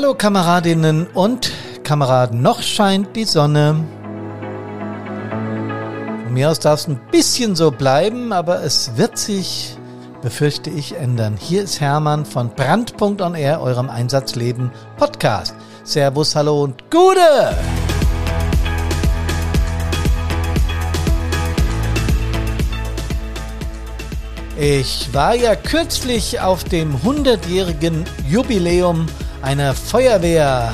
Hallo Kameradinnen und Kameraden, noch scheint die Sonne. Von mir aus darf es ein bisschen so bleiben, aber es wird sich, befürchte ich, ändern. Hier ist Hermann von Brandpunkt on Air, eurem Einsatzleben Podcast. Servus, hallo und Gute! Ich war ja kürzlich auf dem 100-jährigen Jubiläum einer Feuerwehr.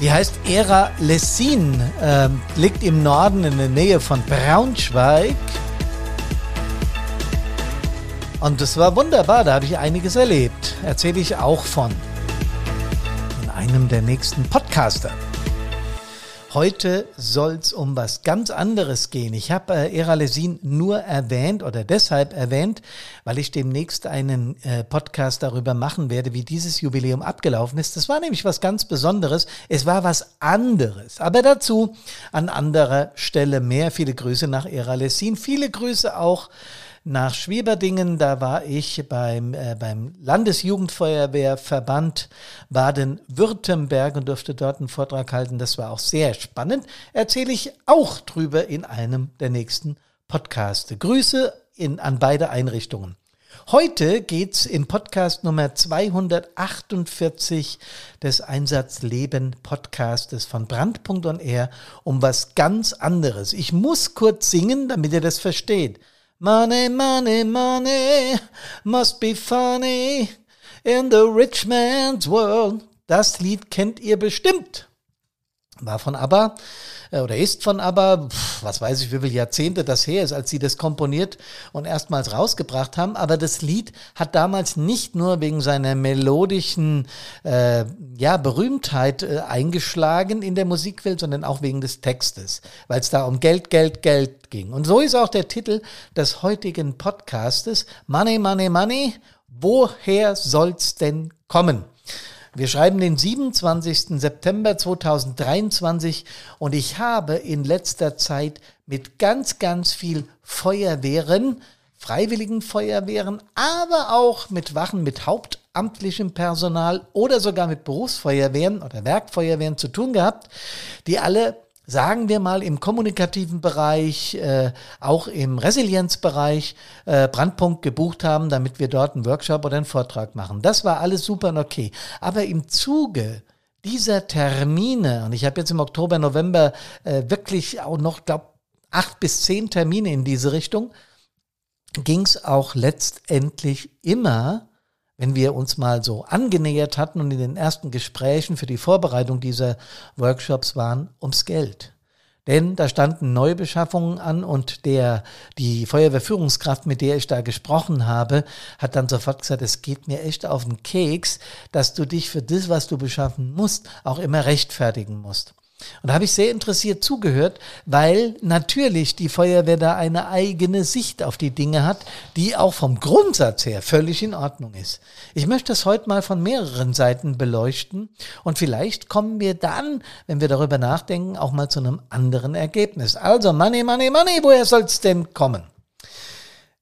Die heißt Era Lessin, äh, liegt im Norden in der Nähe von Braunschweig. Und es war wunderbar, da habe ich einiges erlebt. Erzähle ich auch von. In einem der nächsten Podcaster. Heute soll's um was ganz anderes gehen. Ich habe äh, Eralesin nur erwähnt oder deshalb erwähnt, weil ich demnächst einen äh, Podcast darüber machen werde, wie dieses Jubiläum abgelaufen ist. Das war nämlich was ganz Besonderes. Es war was anderes. Aber dazu an anderer Stelle mehr. Viele Grüße nach Eralesin. Viele Grüße auch nach Schwieberdingen. Da war ich beim, äh, beim Landesjugendfeuerwehrverband Baden-Württemberg und durfte dort einen Vortrag halten. Das war auch sehr spannend. Erzähle ich auch drüber in einem der nächsten Podcasts. Grüße in, an beide Einrichtungen. Heute geht's im Podcast Nummer 248 des Einsatzleben Podcastes von Brandpunkt on Air um was ganz anderes. Ich muss kurz singen, damit ihr das versteht. Money, money, money must be funny in the rich man's world. Das Lied kennt ihr bestimmt. War von ABBA äh, oder ist von ABBA, was weiß ich, wie viele Jahrzehnte das her ist, als sie das komponiert und erstmals rausgebracht haben. Aber das Lied hat damals nicht nur wegen seiner melodischen äh, ja, Berühmtheit äh, eingeschlagen in der Musikwelt, sondern auch wegen des Textes, weil es da um Geld, Geld, Geld ging. Und so ist auch der Titel des heutigen Podcastes, Money, Money, Money, woher soll's denn kommen? Wir schreiben den 27. September 2023 und ich habe in letzter Zeit mit ganz, ganz viel Feuerwehren, freiwilligen Feuerwehren, aber auch mit Wachen mit hauptamtlichem Personal oder sogar mit Berufsfeuerwehren oder Werkfeuerwehren zu tun gehabt, die alle sagen wir mal, im kommunikativen Bereich, äh, auch im Resilienzbereich äh, Brandpunkt gebucht haben, damit wir dort einen Workshop oder einen Vortrag machen. Das war alles super und okay. Aber im Zuge dieser Termine, und ich habe jetzt im Oktober, November äh, wirklich auch noch, glaube acht bis zehn Termine in diese Richtung, ging es auch letztendlich immer wenn wir uns mal so angenähert hatten und in den ersten Gesprächen für die Vorbereitung dieser Workshops waren, ums Geld. Denn da standen Neubeschaffungen an und der, die Feuerwehrführungskraft, mit der ich da gesprochen habe, hat dann sofort gesagt, es geht mir echt auf den Keks, dass du dich für das, was du beschaffen musst, auch immer rechtfertigen musst. Und da habe ich sehr interessiert zugehört, weil natürlich die Feuerwehr da eine eigene Sicht auf die Dinge hat, die auch vom Grundsatz her völlig in Ordnung ist. Ich möchte das heute mal von mehreren Seiten beleuchten und vielleicht kommen wir dann, wenn wir darüber nachdenken, auch mal zu einem anderen Ergebnis. Also Money, Money, Money, woher soll es denn kommen?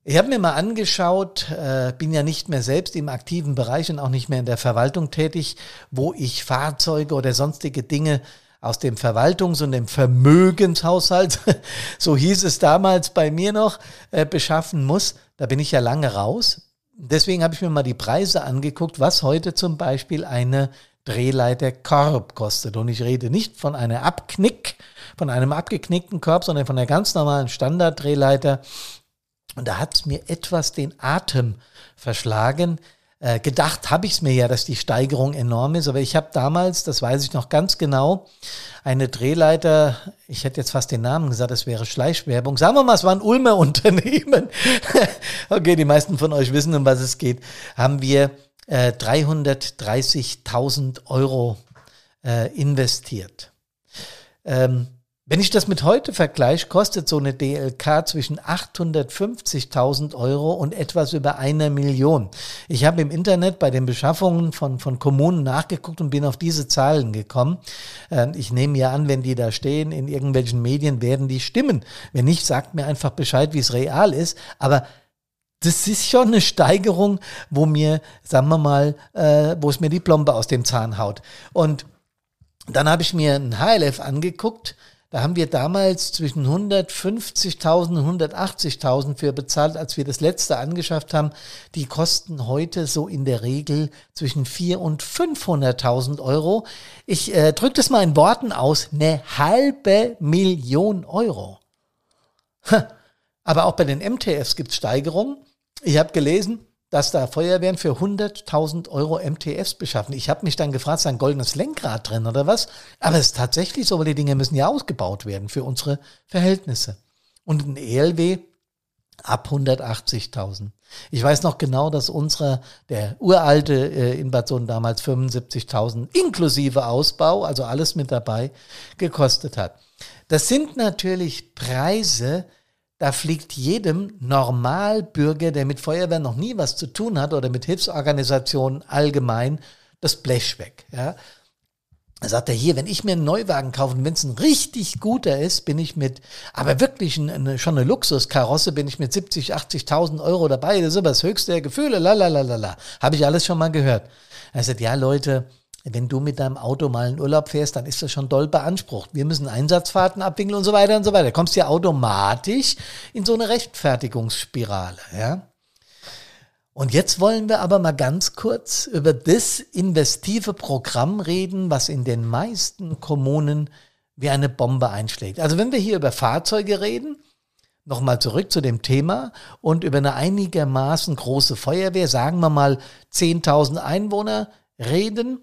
Ich habe mir mal angeschaut, äh, bin ja nicht mehr selbst im aktiven Bereich und auch nicht mehr in der Verwaltung tätig, wo ich Fahrzeuge oder sonstige Dinge aus dem Verwaltungs- und dem Vermögenshaushalt, so hieß es damals bei mir noch, äh, beschaffen muss. Da bin ich ja lange raus. Deswegen habe ich mir mal die Preise angeguckt, was heute zum Beispiel eine Drehleiter Korb kostet. Und ich rede nicht von einer Abknick, von einem abgeknickten Korb, sondern von einer ganz normalen Standarddrehleiter. Und da hat es mir etwas den Atem verschlagen. Äh, gedacht habe ich es mir ja, dass die Steigerung enorm ist, aber ich habe damals, das weiß ich noch ganz genau, eine Drehleiter, ich hätte jetzt fast den Namen gesagt, es wäre Schleichwerbung. Sagen wir mal, es war ein Ulmer Unternehmen. okay, die meisten von euch wissen, um was es geht. Haben wir äh, 330.000 Euro äh, investiert. Ähm, wenn ich das mit heute vergleiche, kostet so eine DLK zwischen 850.000 Euro und etwas über einer Million. Ich habe im Internet bei den Beschaffungen von, von Kommunen nachgeguckt und bin auf diese Zahlen gekommen. Ähm, ich nehme ja an, wenn die da stehen in irgendwelchen Medien, werden die stimmen. Wenn nicht, sagt mir einfach Bescheid, wie es real ist. Aber das ist schon eine Steigerung, wo mir, sagen wir mal, äh, wo es mir die Plombe aus dem Zahn haut. Und dann habe ich mir ein HLF angeguckt. Da haben wir damals zwischen 150.000 und 180.000 für bezahlt, als wir das letzte angeschafft haben. Die kosten heute so in der Regel zwischen 400.000 und 500.000 Euro. Ich äh, drücke das mal in Worten aus. Eine halbe Million Euro. Aber auch bei den MTFs gibt es Steigerungen. Ich habe gelesen, dass da Feuerwehren für 100.000 Euro MTFs beschaffen. Ich habe mich dann gefragt, ist ein goldenes Lenkrad drin oder was? Aber es ist tatsächlich so, weil die Dinge müssen ja ausgebaut werden für unsere Verhältnisse. Und ein ELW ab 180.000. Ich weiß noch genau, dass unserer, der uralte äh, in Bad Sohn damals 75.000 inklusive Ausbau, also alles mit dabei, gekostet hat. Das sind natürlich Preise, da fliegt jedem Normalbürger, der mit Feuerwehr noch nie was zu tun hat oder mit Hilfsorganisationen allgemein, das Blech weg. Ja. Da sagt er hier, wenn ich mir einen Neuwagen kaufe und wenn es ein richtig guter ist, bin ich mit, aber wirklich eine, schon eine Luxuskarosse, bin ich mit 70, 80.000 Euro dabei. Das ist aber das höchste der Gefühle. Lalalala. Habe ich alles schon mal gehört. Er sagt, ja Leute, wenn du mit deinem Auto mal in Urlaub fährst, dann ist das schon doll beansprucht. Wir müssen Einsatzfahrten abwinkeln und so weiter und so weiter. Du kommst ja automatisch in so eine Rechtfertigungsspirale, ja. Und jetzt wollen wir aber mal ganz kurz über das investive Programm reden, was in den meisten Kommunen wie eine Bombe einschlägt. Also wenn wir hier über Fahrzeuge reden, nochmal zurück zu dem Thema und über eine einigermaßen große Feuerwehr, sagen wir mal 10.000 Einwohner reden,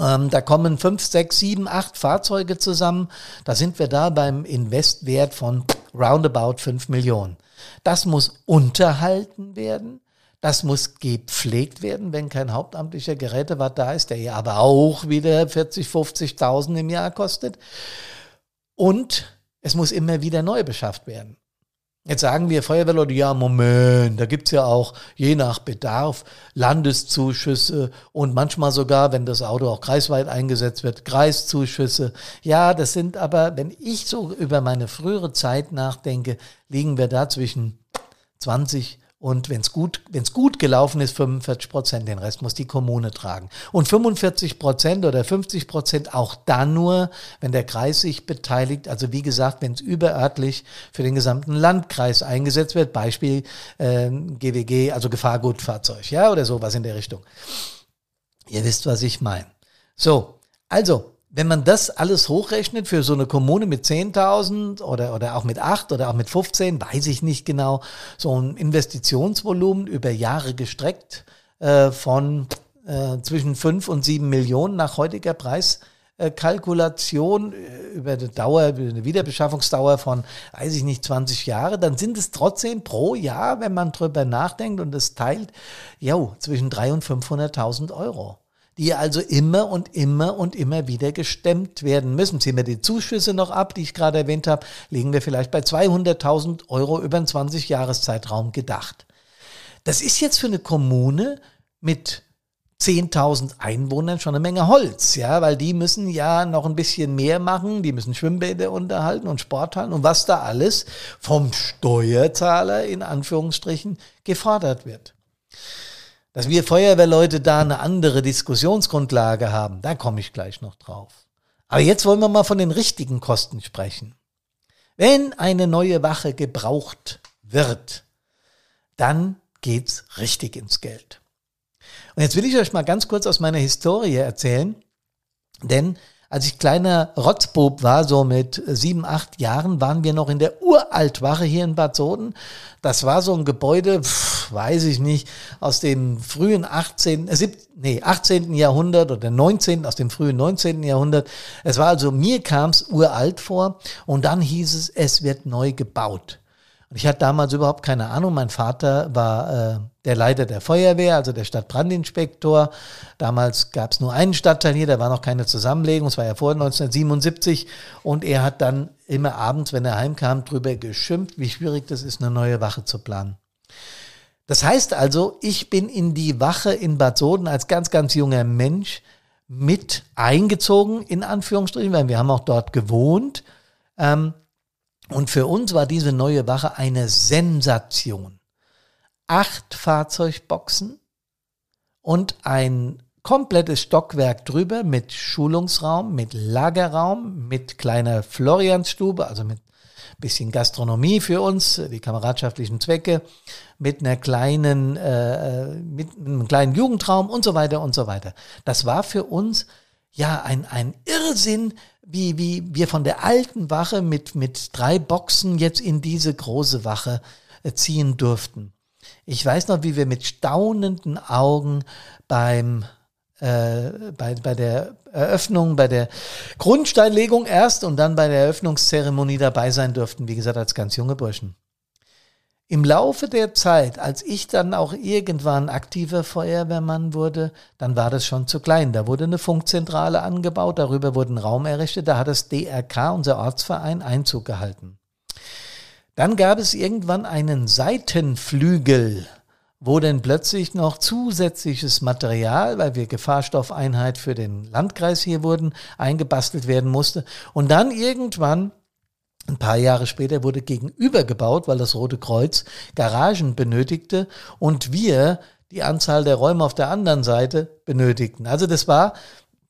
ähm, da kommen fünf, sechs, sieben, acht Fahrzeuge zusammen. Da sind wir da beim Investwert von roundabout fünf Millionen. Das muss unterhalten werden. Das muss gepflegt werden, wenn kein hauptamtlicher Gerätewart da ist, der ja aber auch wieder 40, 50.000 im Jahr kostet. Und es muss immer wieder neu beschafft werden. Jetzt sagen wir Feuerwehrleute, ja, Moment, da gibt's ja auch je nach Bedarf Landeszuschüsse und manchmal sogar, wenn das Auto auch kreisweit eingesetzt wird, Kreiszuschüsse. Ja, das sind aber, wenn ich so über meine frühere Zeit nachdenke, liegen wir da zwischen 20 und wenn es gut, wenn's gut gelaufen ist, 45 Prozent, den Rest muss die Kommune tragen. Und 45 Prozent oder 50 Prozent auch dann nur, wenn der Kreis sich beteiligt. Also wie gesagt, wenn es überörtlich für den gesamten Landkreis eingesetzt wird, Beispiel äh, GWG, also Gefahrgutfahrzeug, ja, oder sowas in der Richtung. Ihr wisst, was ich meine. So, also wenn man das alles hochrechnet für so eine Kommune mit 10.000 oder, oder auch mit 8 oder auch mit 15, weiß ich nicht genau, so ein Investitionsvolumen über Jahre gestreckt äh, von äh, zwischen 5 und 7 Millionen nach heutiger Preiskalkulation äh, über eine Dauer, über eine Wiederbeschaffungsdauer von, weiß ich nicht, 20 Jahre, dann sind es trotzdem pro Jahr, wenn man drüber nachdenkt und es teilt, jo, zwischen 300.000 und 500.000 Euro die also immer und immer und immer wieder gestemmt werden müssen. Ziehen wir die Zuschüsse noch ab, die ich gerade erwähnt habe, liegen wir vielleicht bei 200.000 Euro über einen 20-Jahres-Zeitraum gedacht. Das ist jetzt für eine Kommune mit 10.000 Einwohnern schon eine Menge Holz, ja, weil die müssen ja noch ein bisschen mehr machen, die müssen Schwimmbäder unterhalten und Sporthallen und was da alles vom Steuerzahler in Anführungsstrichen gefordert wird. Dass wir Feuerwehrleute da eine andere Diskussionsgrundlage haben, da komme ich gleich noch drauf. Aber jetzt wollen wir mal von den richtigen Kosten sprechen. Wenn eine neue Wache gebraucht wird, dann geht's richtig ins Geld. Und jetzt will ich euch mal ganz kurz aus meiner Historie erzählen, denn als ich kleiner Rotzbub war, so mit sieben, acht Jahren, waren wir noch in der Uraltwache hier in Bad Soden. Das war so ein Gebäude, pff, weiß ich nicht, aus dem frühen 18., äh, nee, 18. Jahrhundert oder 19., aus dem frühen 19. Jahrhundert. Es war also, mir kam es uralt vor und dann hieß es, es wird neu gebaut. Und ich hatte damals überhaupt keine Ahnung. Mein Vater war äh, der Leiter der Feuerwehr, also der Stadtbrandinspektor. Damals gab es nur einen Stadtteil hier, da war noch keine Zusammenlegung, es war ja vor 1977. Und er hat dann immer abends, wenn er heimkam, drüber geschimpft, wie schwierig das ist, eine neue Wache zu planen. Das heißt also, ich bin in die Wache in Bad Soden als ganz, ganz junger Mensch mit eingezogen, in Anführungsstrichen, weil wir haben auch dort gewohnt. Ähm, und für uns war diese neue Wache eine Sensation. acht Fahrzeugboxen und ein komplettes Stockwerk drüber mit Schulungsraum, mit Lagerraum, mit kleiner Floriansstube, also mit bisschen Gastronomie für uns, die kameradschaftlichen Zwecke, mit einer kleinen, äh, mit einem kleinen Jugendraum und so weiter und so weiter. Das war für uns ja ein, ein Irrsinn, wie, wie wir von der alten Wache mit, mit drei Boxen jetzt in diese große Wache äh, ziehen durften. Ich weiß noch, wie wir mit staunenden Augen beim äh, bei, bei der Eröffnung, bei der Grundsteinlegung erst und dann bei der Eröffnungszeremonie dabei sein durften, wie gesagt, als ganz junge Burschen. Im Laufe der Zeit, als ich dann auch irgendwann aktiver Feuerwehrmann wurde, dann war das schon zu klein. Da wurde eine Funkzentrale angebaut, darüber wurde ein Raum errichtet, da hat das DRK, unser Ortsverein, Einzug gehalten. Dann gab es irgendwann einen Seitenflügel wo denn plötzlich noch zusätzliches Material, weil wir Gefahrstoffeinheit für den Landkreis hier wurden, eingebastelt werden musste. Und dann irgendwann ein paar Jahre später wurde gegenüber gebaut, weil das Rote Kreuz Garagen benötigte und wir die Anzahl der Räume auf der anderen Seite benötigten. Also das war,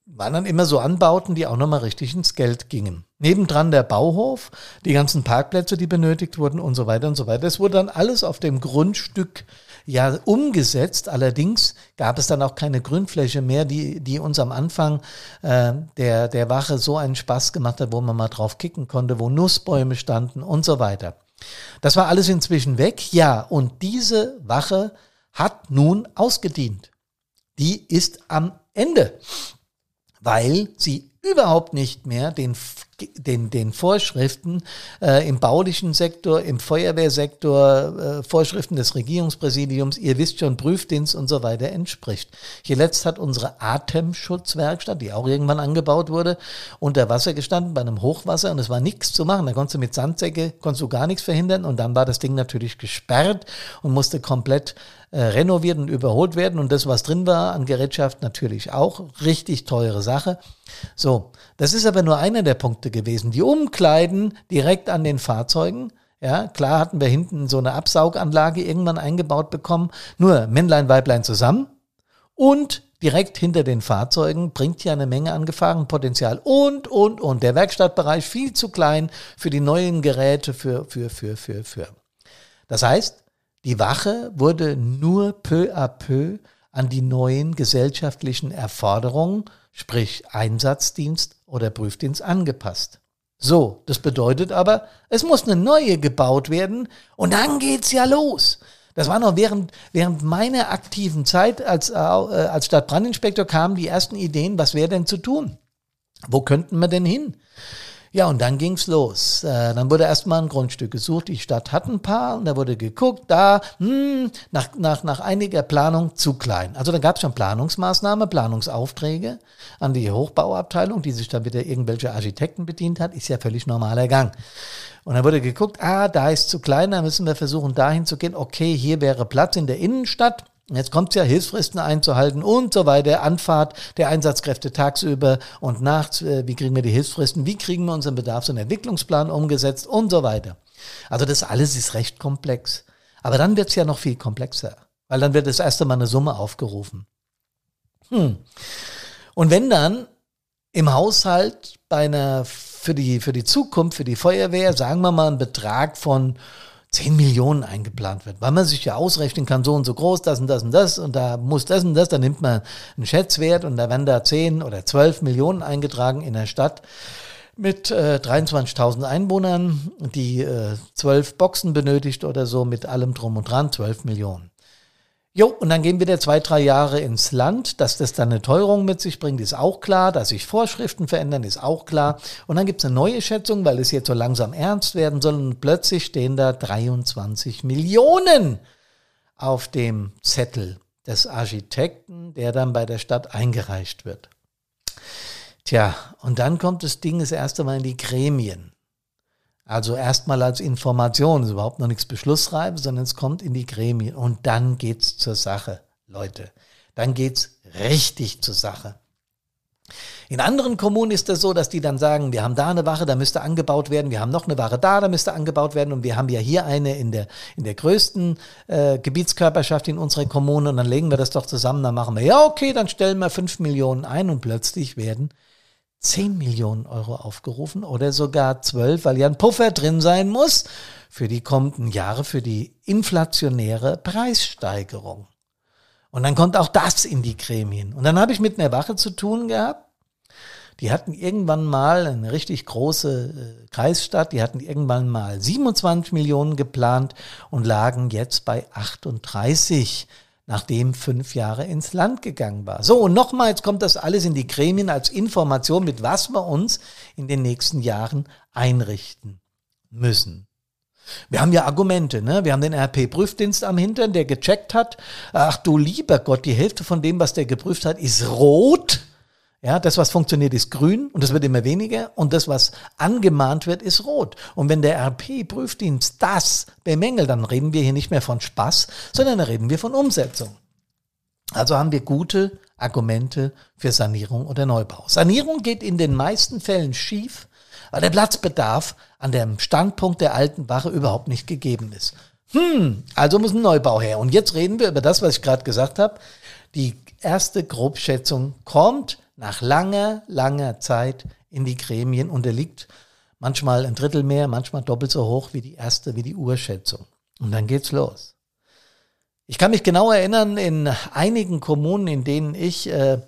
waren dann immer so Anbauten, die auch nochmal richtig ins Geld gingen. Nebendran der Bauhof, die ganzen Parkplätze, die benötigt wurden und so weiter und so weiter. Das wurde dann alles auf dem Grundstück ja umgesetzt. Allerdings gab es dann auch keine Grünfläche mehr, die, die uns am Anfang äh, der, der Wache so einen Spaß gemacht hat, wo man mal drauf kicken konnte, wo Nussbäume standen und so weiter. Das war alles inzwischen weg. Ja, und diese Wache hat nun ausgedient. Die ist am Ende, weil sie überhaupt nicht mehr den, den, den Vorschriften äh, im baulichen Sektor, im Feuerwehrsektor, äh, Vorschriften des Regierungspräsidiums, ihr wisst schon, Prüfdienst und so weiter entspricht. Hier letzt hat unsere Atemschutzwerkstatt, die auch irgendwann angebaut wurde, unter Wasser gestanden bei einem Hochwasser und es war nichts zu machen. Da konntest du mit Sandsäcke, konntest du gar nichts verhindern und dann war das Ding natürlich gesperrt und musste komplett äh, renoviert und überholt werden und das, was drin war an Gerätschaft, natürlich auch. Richtig teure Sache. So, das ist aber nur einer der Punkte gewesen. Die Umkleiden direkt an den Fahrzeugen. Ja, klar hatten wir hinten so eine Absauganlage irgendwann eingebaut bekommen. Nur Männlein, Weiblein zusammen. Und direkt hinter den Fahrzeugen bringt ja eine Menge an Gefahrenpotenzial. Und, und, und. Der Werkstattbereich viel zu klein für die neuen Geräte, für, für, für, für, für. Das heißt, die Wache wurde nur peu à peu an die neuen gesellschaftlichen Erforderungen, sprich Einsatzdienst oder Prüfdienst angepasst. So, das bedeutet aber, es muss eine neue gebaut werden und dann geht's ja los. Das war noch während, während meiner aktiven Zeit als, äh, als Stadtbrandinspektor kamen die ersten Ideen, was wäre denn zu tun? Wo könnten wir denn hin? Ja, und dann ging's los. Äh, dann wurde erstmal ein Grundstück gesucht. Die Stadt hat ein paar und da wurde geguckt, da, hm, nach, nach, nach einiger Planung zu klein. Also da gab's schon Planungsmaßnahme, Planungsaufträge an die Hochbauabteilung, die sich dann wieder irgendwelche Architekten bedient hat. Ist ja völlig normaler Gang. Und dann wurde geguckt, ah, da ist zu klein, da müssen wir versuchen, dahin zu gehen. Okay, hier wäre Platz in der Innenstadt. Jetzt kommt es ja, Hilfsfristen einzuhalten und so weiter, Anfahrt der Einsatzkräfte tagsüber und nachts, äh, wie kriegen wir die Hilfsfristen, wie kriegen wir unseren Bedarfs- und Entwicklungsplan umgesetzt und so weiter. Also das alles ist recht komplex. Aber dann wird es ja noch viel komplexer, weil dann wird das erste Mal eine Summe aufgerufen. Hm. Und wenn dann im Haushalt bei einer für die, für die Zukunft, für die Feuerwehr, sagen wir mal, ein Betrag von 10 Millionen eingeplant wird, weil man sich ja ausrechnen kann, so und so groß, das und das und das und da muss das und das, dann nimmt man einen Schätzwert und da werden da 10 oder 12 Millionen eingetragen in der Stadt mit äh, 23.000 Einwohnern, die äh, 12 Boxen benötigt oder so mit allem drum und dran, 12 Millionen. Jo, und dann gehen wieder zwei, drei Jahre ins Land. Dass das dann eine Teuerung mit sich bringt, ist auch klar. Dass sich Vorschriften verändern, ist auch klar. Und dann gibt's eine neue Schätzung, weil es jetzt so langsam ernst werden soll. Und plötzlich stehen da 23 Millionen auf dem Zettel des Architekten, der dann bei der Stadt eingereicht wird. Tja, und dann kommt das Ding das erste Mal in die Gremien. Also erstmal als Information, ist überhaupt noch nichts beschlussreif, sondern es kommt in die Gremien und dann geht's zur Sache, Leute. Dann geht's richtig zur Sache. In anderen Kommunen ist das so, dass die dann sagen, wir haben da eine Wache, da müsste angebaut werden, wir haben noch eine Wache da, da müsste angebaut werden und wir haben ja hier eine in der, in der größten äh, Gebietskörperschaft in unserer Kommune und dann legen wir das doch zusammen, dann machen wir, ja okay, dann stellen wir fünf Millionen ein und plötzlich werden 10 Millionen Euro aufgerufen oder sogar 12, weil ja ein Puffer drin sein muss für die kommenden Jahre, für die inflationäre Preissteigerung. Und dann kommt auch das in die Gremien. Und dann habe ich mit einer Wache zu tun gehabt. Die hatten irgendwann mal eine richtig große äh, Kreisstadt, die hatten irgendwann mal 27 Millionen geplant und lagen jetzt bei 38 nachdem fünf Jahre ins Land gegangen war. So, und nochmal, jetzt kommt das alles in die Gremien als Information, mit was wir uns in den nächsten Jahren einrichten müssen. Wir haben ja Argumente, ne? Wir haben den RP-Prüfdienst am Hintern, der gecheckt hat. Ach du lieber Gott, die Hälfte von dem, was der geprüft hat, ist rot. Ja, das, was funktioniert, ist grün und das wird immer weniger und das, was angemahnt wird, ist rot. Und wenn der RP-Prüfdienst das bemängelt, dann reden wir hier nicht mehr von Spaß, sondern dann reden wir von Umsetzung. Also haben wir gute Argumente für Sanierung oder Neubau. Sanierung geht in den meisten Fällen schief, weil der Platzbedarf an dem Standpunkt der alten Wache überhaupt nicht gegeben ist. Hm, also muss ein Neubau her. Und jetzt reden wir über das, was ich gerade gesagt habe. Die erste Grobschätzung kommt nach langer, langer Zeit in die Gremien und er liegt manchmal ein Drittel mehr, manchmal doppelt so hoch wie die erste, wie die Urschätzung. Und dann geht's los. Ich kann mich genau erinnern, in einigen Kommunen, in denen ich äh,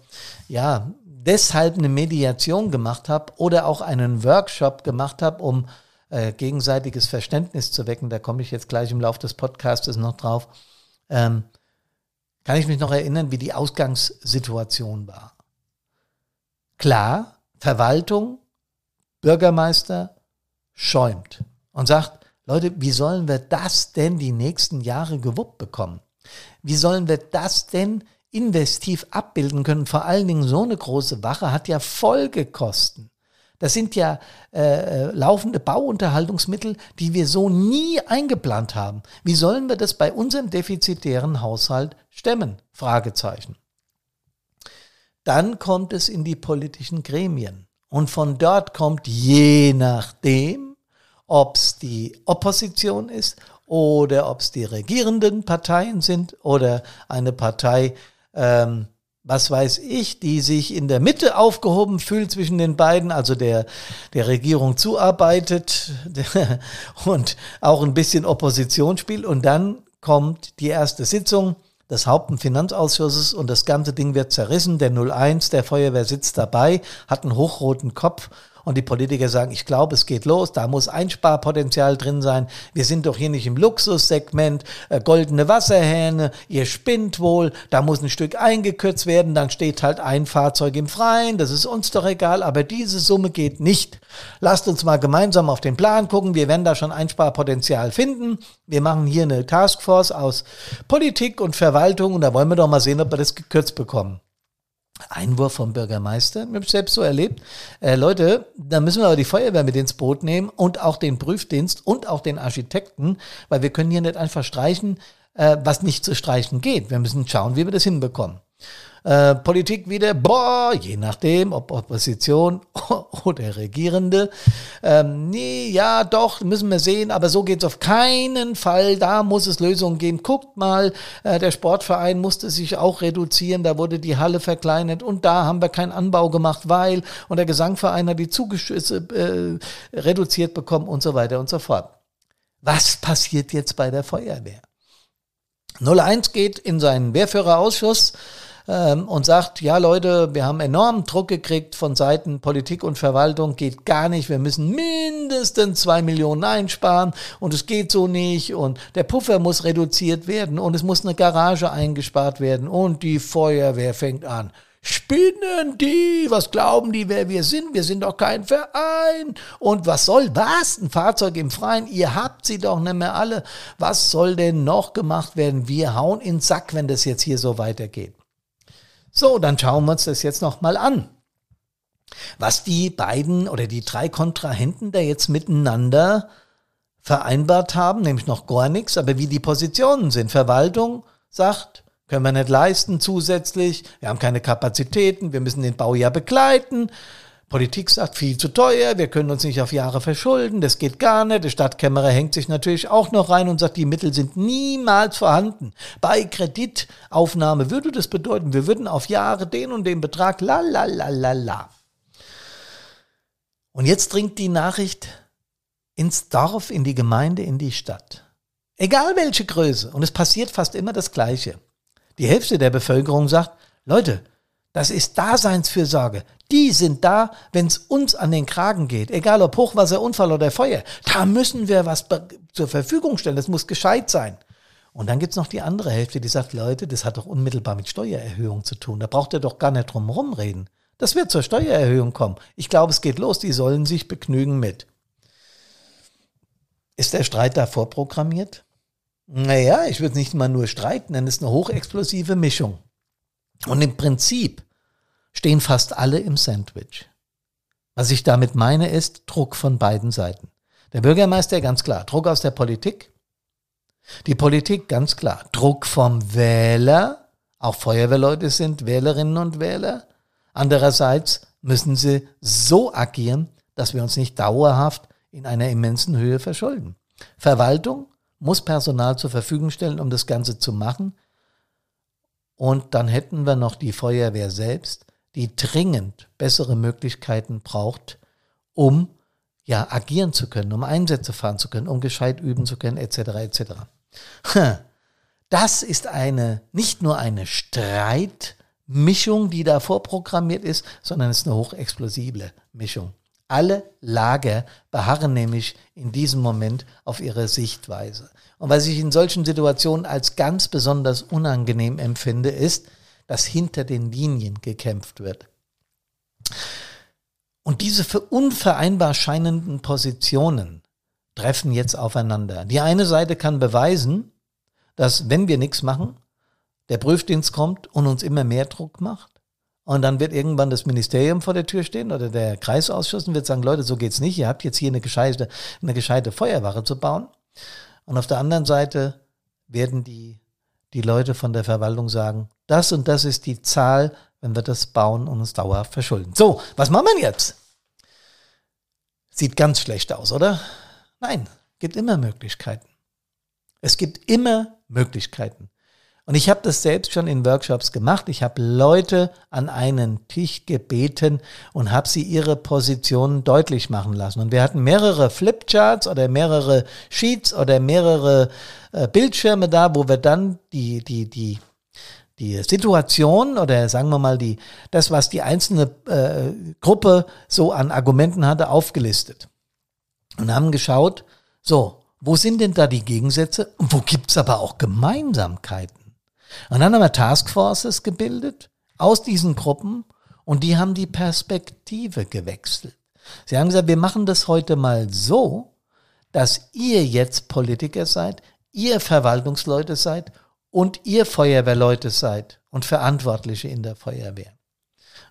ja deshalb eine Mediation gemacht habe oder auch einen Workshop gemacht habe, um äh, gegenseitiges Verständnis zu wecken, da komme ich jetzt gleich im Laufe des Podcasts noch drauf, ähm, kann ich mich noch erinnern, wie die Ausgangssituation war. Klar, Verwaltung, Bürgermeister schäumt und sagt, Leute, wie sollen wir das denn die nächsten Jahre gewuppt bekommen? Wie sollen wir das denn investiv abbilden können. Vor allen Dingen so eine große Wache hat ja Folgekosten. Das sind ja äh, äh, laufende Bauunterhaltungsmittel, die wir so nie eingeplant haben. Wie sollen wir das bei unserem defizitären Haushalt stemmen? Fragezeichen. Dann kommt es in die politischen Gremien. Und von dort kommt je nachdem, ob es die Opposition ist oder ob es die regierenden Parteien sind oder eine Partei, ähm, was weiß ich, die sich in der Mitte aufgehoben fühlt zwischen den beiden, also der, der Regierung zuarbeitet und auch ein bisschen Opposition spielt. Und dann kommt die erste Sitzung des Haupt- und Finanzausschusses und das ganze Ding wird zerrissen. Der 01 der Feuerwehr sitzt dabei, hat einen hochroten Kopf und die Politiker sagen, ich glaube, es geht los, da muss Einsparpotenzial drin sein. Wir sind doch hier nicht im Luxussegment, äh, goldene Wasserhähne, ihr spinnt wohl, da muss ein Stück eingekürzt werden, dann steht halt ein Fahrzeug im Freien, das ist uns doch egal, aber diese Summe geht nicht. Lasst uns mal gemeinsam auf den Plan gucken, wir werden da schon Einsparpotenzial finden. Wir machen hier eine Taskforce aus Politik und Verwaltung und da wollen wir doch mal sehen, ob wir das gekürzt bekommen. Einwurf vom Bürgermeister, ich habe selbst so erlebt. Äh, Leute, da müssen wir aber die Feuerwehr mit ins Boot nehmen und auch den Prüfdienst und auch den Architekten, weil wir können hier nicht einfach streichen, äh, was nicht zu streichen geht. Wir müssen schauen, wie wir das hinbekommen. Äh, Politik wieder, boah, je nachdem, ob Opposition oder Regierende. Ähm, nee, ja, doch, müssen wir sehen, aber so geht's auf keinen Fall. Da muss es Lösungen geben. Guckt mal, äh, der Sportverein musste sich auch reduzieren, da wurde die Halle verkleinert und da haben wir keinen Anbau gemacht, weil und der Gesangverein hat die Zugeschüsse äh, reduziert bekommen und so weiter und so fort. Was passiert jetzt bei der Feuerwehr? 01 geht in seinen Wehrführerausschuss ähm, und sagt, ja Leute, wir haben enormen Druck gekriegt von Seiten Politik und Verwaltung, geht gar nicht, wir müssen mindestens zwei Millionen einsparen und es geht so nicht und der Puffer muss reduziert werden und es muss eine Garage eingespart werden und die Feuerwehr fängt an. Spinnen die? Was glauben die, wer wir sind? Wir sind doch kein Verein. Und was soll was? Ein Fahrzeug im Freien? Ihr habt sie doch nicht mehr alle. Was soll denn noch gemacht werden? Wir hauen in den Sack, wenn das jetzt hier so weitergeht. So, dann schauen wir uns das jetzt nochmal an. Was die beiden oder die drei Kontrahenten da jetzt miteinander vereinbart haben, nämlich noch gar nichts, aber wie die Positionen sind. Verwaltung sagt, Können wir nicht leisten zusätzlich. Wir haben keine Kapazitäten. Wir müssen den Bau ja begleiten. Politik sagt, viel zu teuer, wir können uns nicht auf Jahre verschulden, das geht gar nicht. Der Stadtkämmerer hängt sich natürlich auch noch rein und sagt, die Mittel sind niemals vorhanden. Bei Kreditaufnahme würde das bedeuten, wir würden auf Jahre den und den Betrag, la la la la la. Und jetzt dringt die Nachricht ins Dorf, in die Gemeinde, in die Stadt. Egal welche Größe. Und es passiert fast immer das Gleiche. Die Hälfte der Bevölkerung sagt, Leute, das ist Daseinsfürsorge. Die sind da, wenn es uns an den Kragen geht, egal ob Hochwasser, Unfall oder Feuer. Da müssen wir was zur Verfügung stellen. Das muss gescheit sein. Und dann gibt's noch die andere Hälfte, die sagt, Leute, das hat doch unmittelbar mit Steuererhöhung zu tun. Da braucht ihr doch gar nicht drum rumreden. Das wird zur Steuererhöhung kommen. Ich glaube, es geht los. Die sollen sich begnügen mit. Ist der Streit da vorprogrammiert? Naja, ich würde nicht mal nur streiten, denn es ist eine hochexplosive Mischung. Und im Prinzip stehen fast alle im Sandwich. Was ich damit meine, ist Druck von beiden Seiten. Der Bürgermeister ganz klar, Druck aus der Politik. Die Politik ganz klar, Druck vom Wähler. Auch Feuerwehrleute sind Wählerinnen und Wähler. Andererseits müssen sie so agieren, dass wir uns nicht dauerhaft in einer immensen Höhe verschulden. Verwaltung muss Personal zur Verfügung stellen, um das Ganze zu machen. Und dann hätten wir noch die Feuerwehr selbst, die dringend bessere Möglichkeiten braucht, um ja agieren zu können, um Einsätze fahren zu können, um gescheit üben zu können, etc. etc. Das ist eine nicht nur eine Streitmischung, die da vorprogrammiert ist, sondern es ist eine hochexplosible Mischung. Alle Lager beharren nämlich in diesem Moment auf ihre Sichtweise. Und was ich in solchen Situationen als ganz besonders unangenehm empfinde, ist, dass hinter den Linien gekämpft wird. Und diese für unvereinbar scheinenden Positionen treffen jetzt aufeinander. Die eine Seite kann beweisen, dass wenn wir nichts machen, der Prüfdienst kommt und uns immer mehr Druck macht. Und dann wird irgendwann das Ministerium vor der Tür stehen oder der Kreisausschuss und wird sagen, Leute, so geht's nicht. Ihr habt jetzt hier eine gescheite, eine gescheite Feuerwache zu bauen. Und auf der anderen Seite werden die die Leute von der Verwaltung sagen, das und das ist die Zahl, wenn wir das bauen und uns dauerhaft verschulden. So, was machen wir jetzt? Sieht ganz schlecht aus, oder? Nein, gibt immer Möglichkeiten. Es gibt immer Möglichkeiten. Und ich habe das selbst schon in Workshops gemacht. Ich habe Leute an einen Tisch gebeten und habe sie ihre Positionen deutlich machen lassen. Und wir hatten mehrere Flipcharts oder mehrere Sheets oder mehrere äh, Bildschirme da, wo wir dann die, die, die, die Situation oder sagen wir mal die, das, was die einzelne äh, Gruppe so an Argumenten hatte, aufgelistet. Und haben geschaut, so, wo sind denn da die Gegensätze und wo gibt's aber auch Gemeinsamkeiten? Und dann haben wir Taskforces gebildet aus diesen Gruppen und die haben die Perspektive gewechselt. Sie haben gesagt, wir machen das heute mal so, dass ihr jetzt Politiker seid, ihr Verwaltungsleute seid und ihr Feuerwehrleute seid und Verantwortliche in der Feuerwehr.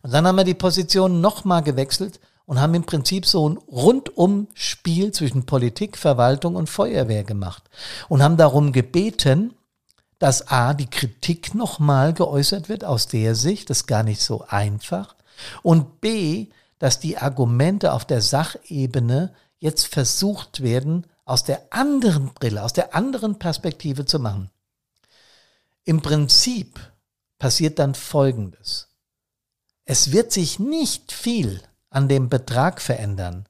Und dann haben wir die Position nochmal gewechselt und haben im Prinzip so ein Rundum-Spiel zwischen Politik, Verwaltung und Feuerwehr gemacht und haben darum gebeten, dass A, die Kritik nochmal geäußert wird aus der Sicht, das ist gar nicht so einfach, und B, dass die Argumente auf der Sachebene jetzt versucht werden, aus der anderen Brille, aus der anderen Perspektive zu machen. Im Prinzip passiert dann Folgendes. Es wird sich nicht viel an dem Betrag verändern.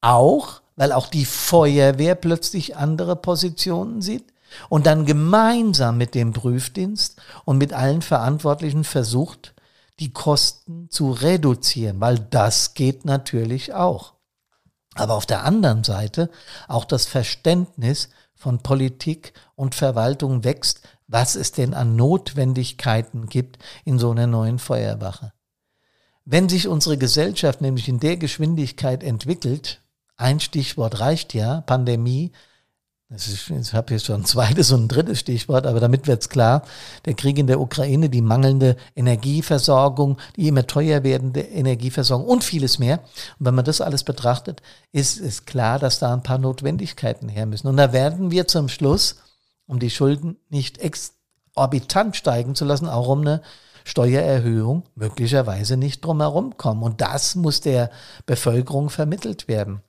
Auch, weil auch die Feuerwehr plötzlich andere Positionen sieht und dann gemeinsam mit dem Prüfdienst und mit allen Verantwortlichen versucht, die Kosten zu reduzieren, weil das geht natürlich auch. Aber auf der anderen Seite auch das Verständnis von Politik und Verwaltung wächst, was es denn an Notwendigkeiten gibt in so einer neuen Feuerwache. Wenn sich unsere Gesellschaft nämlich in der Geschwindigkeit entwickelt, ein Stichwort reicht ja, Pandemie, ist, ich habe hier schon ein zweites und ein drittes Stichwort, aber damit wird's klar, der Krieg in der Ukraine, die mangelnde Energieversorgung, die immer teuer werdende Energieversorgung und vieles mehr. Und wenn man das alles betrachtet, ist es klar, dass da ein paar Notwendigkeiten her müssen. Und da werden wir zum Schluss, um die Schulden nicht ex orbitant steigen zu lassen, auch um eine Steuererhöhung möglicherweise nicht drumherum kommen. Und das muss der Bevölkerung vermittelt werden.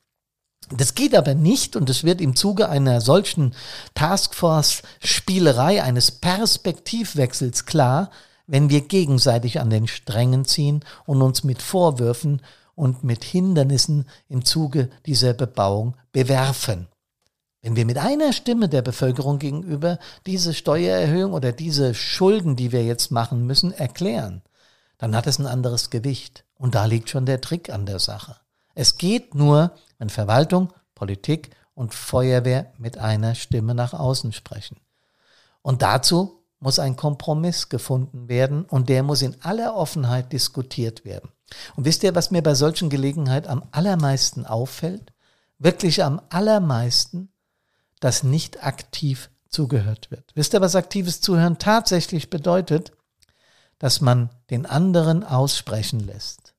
Das geht aber nicht und es wird im Zuge einer solchen Taskforce-Spielerei, eines Perspektivwechsels klar, wenn wir gegenseitig an den Strängen ziehen und uns mit Vorwürfen und mit Hindernissen im Zuge dieser Bebauung bewerfen. Wenn wir mit einer Stimme der Bevölkerung gegenüber diese Steuererhöhung oder diese Schulden, die wir jetzt machen müssen, erklären, dann hat es ein anderes Gewicht. Und da liegt schon der Trick an der Sache. Es geht nur, wenn Verwaltung, Politik und Feuerwehr mit einer Stimme nach außen sprechen. Und dazu muss ein Kompromiss gefunden werden und der muss in aller Offenheit diskutiert werden. Und wisst ihr, was mir bei solchen Gelegenheiten am allermeisten auffällt? Wirklich am allermeisten, dass nicht aktiv zugehört wird. Wisst ihr, was aktives Zuhören tatsächlich bedeutet? Dass man den anderen aussprechen lässt.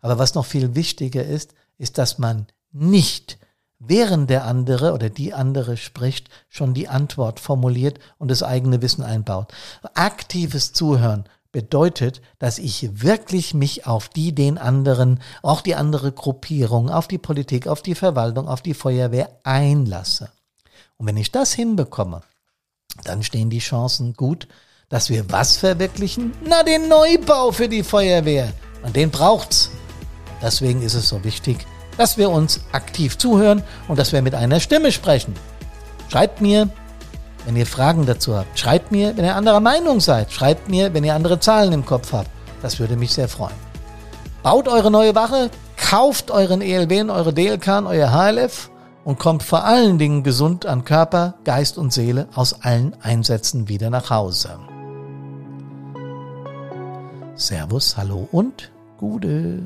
Aber was noch viel wichtiger ist, ist, dass man nicht während der andere oder die andere spricht, schon die Antwort formuliert und das eigene Wissen einbaut. Aktives Zuhören bedeutet, dass ich wirklich mich auf die, den anderen, auch die andere Gruppierung, auf die Politik, auf die Verwaltung, auf die Feuerwehr einlasse. Und wenn ich das hinbekomme, dann stehen die Chancen gut, dass wir was verwirklichen? Na, den Neubau für die Feuerwehr. Und den braucht's. Deswegen ist es so wichtig, dass wir uns aktiv zuhören und dass wir mit einer Stimme sprechen. Schreibt mir, wenn ihr Fragen dazu habt. Schreibt mir, wenn ihr anderer Meinung seid. Schreibt mir, wenn ihr andere Zahlen im Kopf habt. Das würde mich sehr freuen. Baut eure neue Wache, kauft euren ELB, eure DLK, euer HLF und kommt vor allen Dingen gesund an Körper, Geist und Seele aus allen Einsätzen wieder nach Hause. Servus, hallo und Gude.